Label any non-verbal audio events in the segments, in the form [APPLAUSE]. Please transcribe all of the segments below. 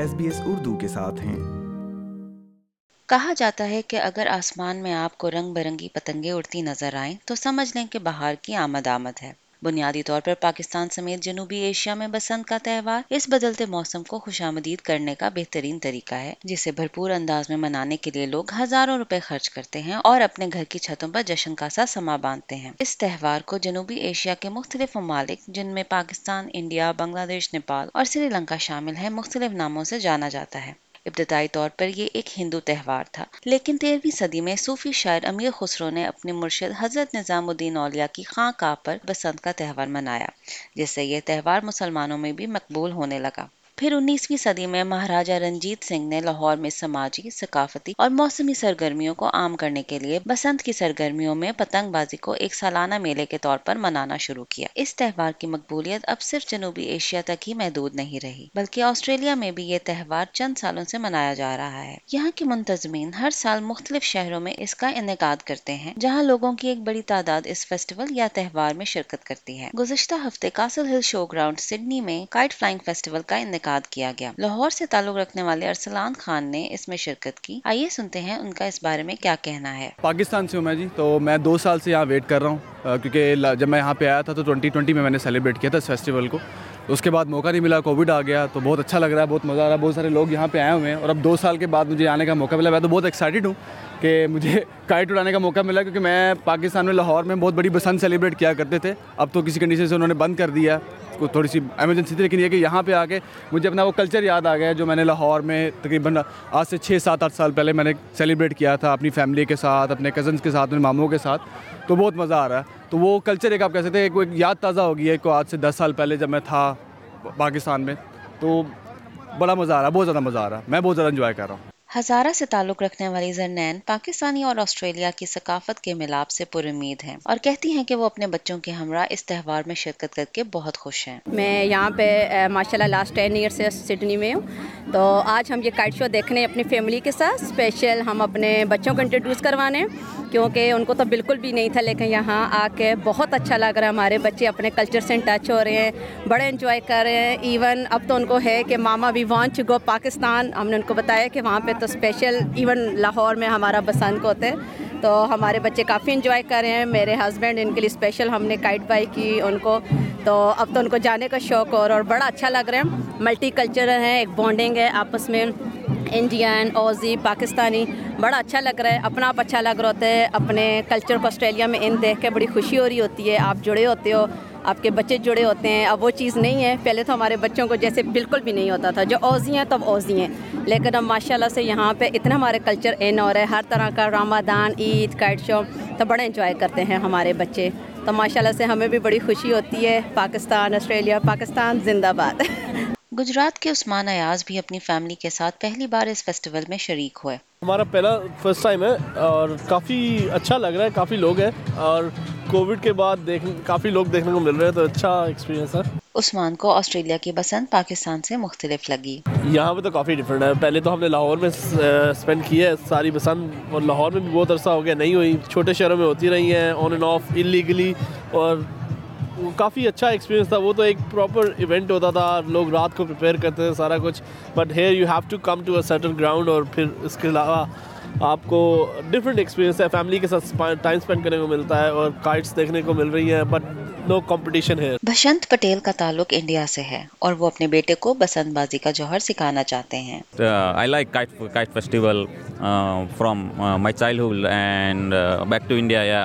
S S B Urdu کے ساتھ ہیں کہا جاتا ہے کہ اگر آسمان میں آپ کو رنگ برنگی پتنگیں اڑتی نظر آئیں تو سمجھ لیں کہ بہار کی آمد آمد ہے بنیادی طور پر پاکستان سمیت جنوبی ایشیا میں بسنت کا تہوار اس بدلتے موسم کو خوش آمدید کرنے کا بہترین طریقہ ہے جسے بھرپور انداز میں منانے کے لیے لوگ ہزاروں روپے خرچ کرتے ہیں اور اپنے گھر کی چھتوں پر جشن کا سا سما باندھتے ہیں اس تہوار کو جنوبی ایشیا کے مختلف ممالک جن میں پاکستان انڈیا بنگلہ دیش نیپال اور سری لنکا شامل ہیں مختلف ناموں سے جانا جاتا ہے ابتدائی طور پر یہ ایک ہندو تہوار تھا لیکن تیرہویں صدی میں صوفی شاعر امیر خسرو نے اپنے مرشد حضرت نظام الدین اولیاء کی خاں کا بسنت کا تہوار منایا جس سے یہ تہوار مسلمانوں میں بھی مقبول ہونے لگا پھر انیسویں صدی میں مہاراجہ رنجیت سنگھ نے لاہور میں سماجی ثقافتی اور موسمی سرگرمیوں کو عام کرنے کے لیے بسنت کی سرگرمیوں میں پتنگ بازی کو ایک سالانہ میلے کے طور پر منانا شروع کیا اس تہوار کی مقبولیت اب صرف جنوبی ایشیا تک ہی محدود نہیں رہی بلکہ آسٹریلیا میں بھی یہ تہوار چند سالوں سے منایا جا رہا ہے یہاں کے منتظمین ہر سال مختلف شہروں میں اس کا انعقاد کرتے ہیں جہاں لوگوں کی ایک بڑی تعداد اس فیسٹیول یا تہوار میں شرکت کرتی ہے گزشتہ ہفتے Castle Hill show ground Sydney میں کائٹ فلائنگ فیسٹیول کا انعقاد انعقاد کیا گیا لاہور سے تعلق رکھنے والے ارسلان خان نے اس میں شرکت کی آئیے سنتے ہیں ان کا اس بارے میں کیا کہنا ہے پاکستان سے ہوں میں جی تو میں دو سال سے یہاں ویٹ کر رہا ہوں کیونکہ جب میں یہاں پہ آیا تھا تو ٹوئنٹی ٹوئنٹی میں میں نے سیلیبریٹ کیا تھا اس فیسٹیول کو اس کے بعد موقع نہیں ملا کووڈ آ گیا تو بہت اچھا لگ رہا ہے بہت مزہ آ رہا ہے بہت سارے لوگ یہاں پہ آئے ہوئے ہیں اور اب دو سال کے بعد مجھے آنے کا موقع ملا میں تو بہت ایکسائٹیڈ ہوں کہ مجھے کائٹ [LAUGHS] اڑانے کا موقع ملا کیونکہ میں پاکستان میں لاہور میں بہت بڑی بسنت سیلیبریٹ کیا کرتے تھے اب تو کسی کنڈیشن سے انہوں نے بند کر دیا کو تھوڑی سی ایمرجنسی تھی لیکن یہ کہ یہاں پہ آ کے مجھے اپنا وہ کلچر یاد آ گیا جو میں نے لاہور میں تقریباً آج سے چھ سات آٹھ سال پہلے میں نے سیلیبریٹ کیا تھا اپنی فیملی کے ساتھ اپنے کزنس کے ساتھ اپنے ماموں کے ساتھ تو بہت مزہ آ رہا ہے تو وہ کلچر ایک آپ کہہ سکتے ہیں ایک یاد تازہ ہو گئی ہے ایک آج سے دس سال پہلے جب میں تھا پاکستان میں تو بڑا مزہ آ رہا ہے بہت زیادہ مزہ آ رہا ہے میں بہت زیادہ انجوائے کر رہا ہوں ہزارہ سے تعلق رکھنے والی زرنین پاکستانی اور آسٹریلیا کی ثقافت کے ملاب سے پر امید ہیں اور کہتی ہیں کہ وہ اپنے بچوں کے ہمراہ اس تہوار میں شرکت کر کے بہت خوش ہیں میں یہاں پہ ماشاء اللہ لاسٹ ٹین ایئر سے سڈنی میں ہوں تو آج ہم یہ کائٹ شو دیکھنے اپنی فیملی کے ساتھ اسپیشل ہم اپنے بچوں کو انٹروڈیوس کروانے کیونکہ ان کو تو بالکل بھی نہیں تھا لیکن یہاں آ کے بہت اچھا لگ رہا ہے ہمارے بچے اپنے کلچر سے ان ٹچ ہو رہے ہیں بڑے انجوائے کر رہے ہیں ایون اب تو ان کو ہے کہ ماما we want to go Pakistan ہم نے ان کو بتایا کہ وہاں پہ تو اسپیشل ایون لاہور میں ہمارا بسنت ہوتے تو ہمارے بچے کافی انجوائے کر رہے ہیں میرے ہسبینڈ ان کے لیے اسپیشل ہم نے کائٹ بائی کی ان کو تو اب تو ان کو جانے کا شوق اور اور بڑا اچھا لگ رہا ہے ملٹی کلچرل ہیں ایک بانڈنگ ہے آپس میں انڈین اوزی پاکستانی بڑا اچھا لگ رہا ہے اپنا آپ اچھا لگ رہا ہوتا ہے اپنے کلچر کو آسٹریلیا میں ان دیکھ کے بڑی خوشی ہو رہی ہوتی ہے آپ جڑے ہوتے ہو آپ کے بچے جڑے ہوتے ہیں اب وہ چیز نہیں ہے پہلے تو ہمارے بچوں کو جیسے بالکل بھی نہیں ہوتا تھا جو اوزی ہیں تب اوزی ہیں لیکن اب ماشاء اللہ سے یہاں پہ اتنا ہمارے کلچر این اور ہر طرح کا راما عید کائٹ شو تو بڑے انجوائے کرتے ہیں ہمارے بچے تو ماشاء اللہ سے ہمیں بھی بڑی خوشی ہوتی ہے پاکستان آسٹریلیا پاکستان زندہ باد [LAUGHS] گجرات کے عثمان ایاز بھی اپنی فیملی کے ساتھ پہلی بار اس فیسٹیول میں شریک ہوئے ہمارا پہلا فرسٹ ٹائم ہے اور کافی اچھا لگ رہا ہے کافی لوگ ہیں اور کووڈ کے بعد کافی لوگ دیکھنے کو مل رہے ہیں تو اچھا ایکسپیرینس ہے عثمان کو آسٹریلیا کی بسند پاکستان سے مختلف لگی یہاں پہ تو کافی ڈیفرنٹ ہے پہلے تو ہم نے لاہور میں سپینڈ کی ہے ساری بسند اور لاہور میں بھی بہت عرصہ ہو گیا نہیں ہوئی چھوٹے شہروں میں ہوتی رہی ہیں آن اینڈ آف انلیگلی اور کافی اچھا ایکسپیرینس تھا وہ تو ایک پراپر ایونٹ ہوتا تھا لوگ رات کو پریپیئر کرتے تھے سارا کچھ but here you have to come to a certain ground اور پھر اس کے علاوہ آپ کو ڈفرینٹ ایکسپیرینس ہے فیملی کے ساتھ ٹائم اسپینڈ کرنے کو ملتا ہے اور کائٹس دیکھنے کو مل رہی ہیں بٹ نو کمپٹیشن ہے بسنت پٹیل کا تعلق انڈیا سے ہے اور وہ اپنے بیٹے کو بسنت بازی کا جوہر سکھانا چاہتے ہیں I like kite festival from my childhood and back to India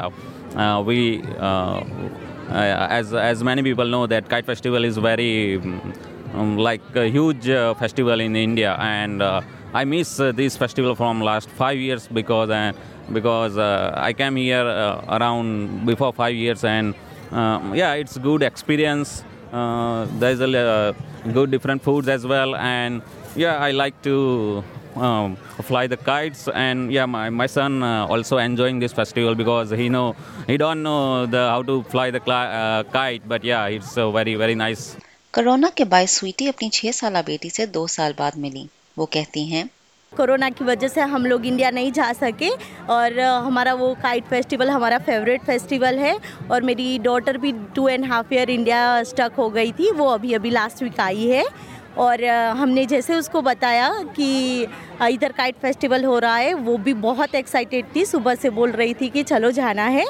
Uh, as many people know, that Kite Festival is very um, like a huge uh, festival in India, and uh, I miss this festival from last 5 years because I came here around before 5 years, and um, it's good experience. There's a good different foods as well, and I like to uh, uh, uh, fly fly the the the kites and yeah yeah my, my son also enjoying this festival because he he know know don't how to kite but it's very very nice وجہ سے ہم لوگ India نہیں جا سکے اور ہمارا وہ کائٹ فیسٹیول ہمارا اور میری ڈاٹر بھی two and half year India stuck ہو گئی تھی وہ ابھی ابھی لاسٹ ویک آئی ہے اور ہم نے جیسے اس کو بتایا کہ ادھر کائٹ فیسٹیول ہو رہا ہے وہ بھی بہت ایکسائٹیڈ تھی صبح سے بول رہی تھی کہ چلو جانا ہے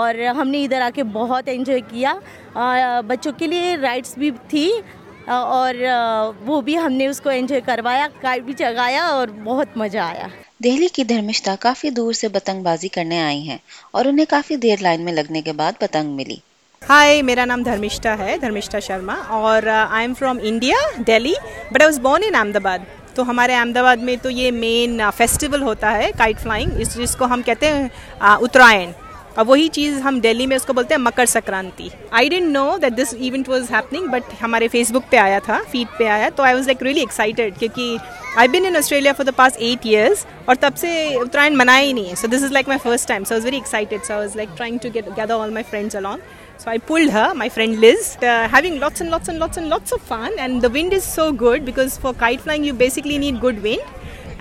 اور ہم نے ادھر آ کے بہت انجوائے کیا بچوں کے لیے رائڈس بھی تھی اور وہ بھی ہم نے اس کو انجوائے کروایا کائٹ بھی چگایا اور بہت مزہ آیا دہلی کی دھرمشتہ کافی دور سے پتنگ بازی کرنے آئی ہیں اور انہیں کافی دیر لائن میں لگنے کے بعد پتنگ ملی ہائی میرا نام دھرمشٹا ہے دھرمشٹا شرما اور I am from India Delhi but I was born in Ahmedabad تو ہمارے احمد آباد میں تو یہ مین فیسٹیول ہوتا ہے کائٹ فلائنگ اس جس کو ہم کہتے ہیں اترائن اور وہی چیز ہم ڈیلی میں اس کو بولتے ہیں Makar Sankranti I didn't know that this event was happening but ہمارے فیس بک پہ آیا تھا فیڈ پہ آیا تو I was like really excited کیونکہ I been in Australia for the past eight years اور تب سے اترائن منایا ہی نہیں ہے so this is like my first time so is very excited so like trying to get together all my friends along so I pulled her my friend Liz having lots lots lots lots and and and of fun and the wind is so good because for kite flying you basically need good wind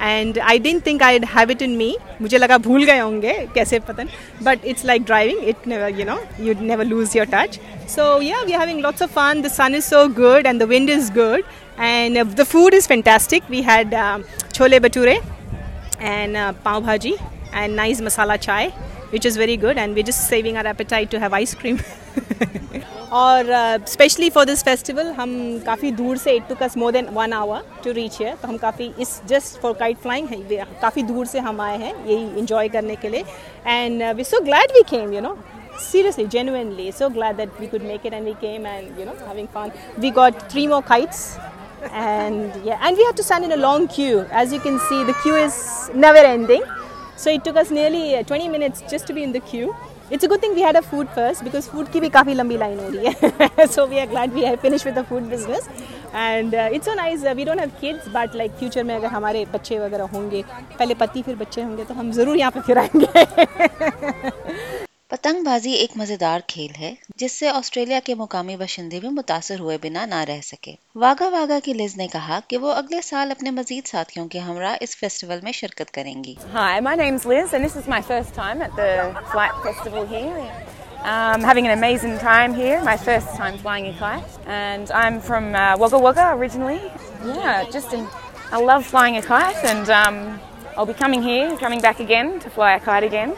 and I don't think I have it in me مجھے لگا بھول گئے ہوں گے کیسے پتن but it's like driving it you know you never lose your touch so you we having lots of fun the sun is so good and the wind is good and the food is fantastic we had chole بھٹورے and pav bhaji and nice masala chai which is very good and which is saving our appetite to have ice cream اور especially for this festival ہم کافی دور سے it took more than one hour to reach ہے تو ہم کافی اس جسٹ فار کائٹ فلائنگ ہیں کافی دور سے ہم آئے ہیں یہی انجوائے کرنے کے لیے and we so glad we came you know seriously genuinely so glad that we could make it and we came and you know having fun we got three more kites and and we have to stand in long queue as you can see the queue is never ending so it took is nearly twenty minutes just be in the queue it's a good thing we had a food first because food کی بھی کافی لمبی line ہو رہی ہے so we are glad we have finish with the food business and it's oh nice we don't have kids but like future میں اگر ہمارے بچے وغیرہ ہوں گے پہلے پتی پھر بچے ہوں گے تو ہم ضرور یہاں پہ پھر آئیں گے [LAUGHS] پتنگ بازی ایک مزیدار کھیل ہے جس سے آسٹریلیا کے مقامی باشندے بھی متاثر ہوئے بنا نہ رہ سکے واگا واگا کی لز نے کہا کہ وہ اگلے سال اپنے مزید ساتھیوں کے ہمراہ اس فیسٹیول میں شرکت کریں گی Hi, my name's Liz and this is my first time at the flight festival here. Um, having an amazing time here, my first time flying a kite. And I'm from uh, Wagga Wagga originally. Yeah, just in, I love flying a kite and um, I'll be coming here, coming back again to fly a kite again.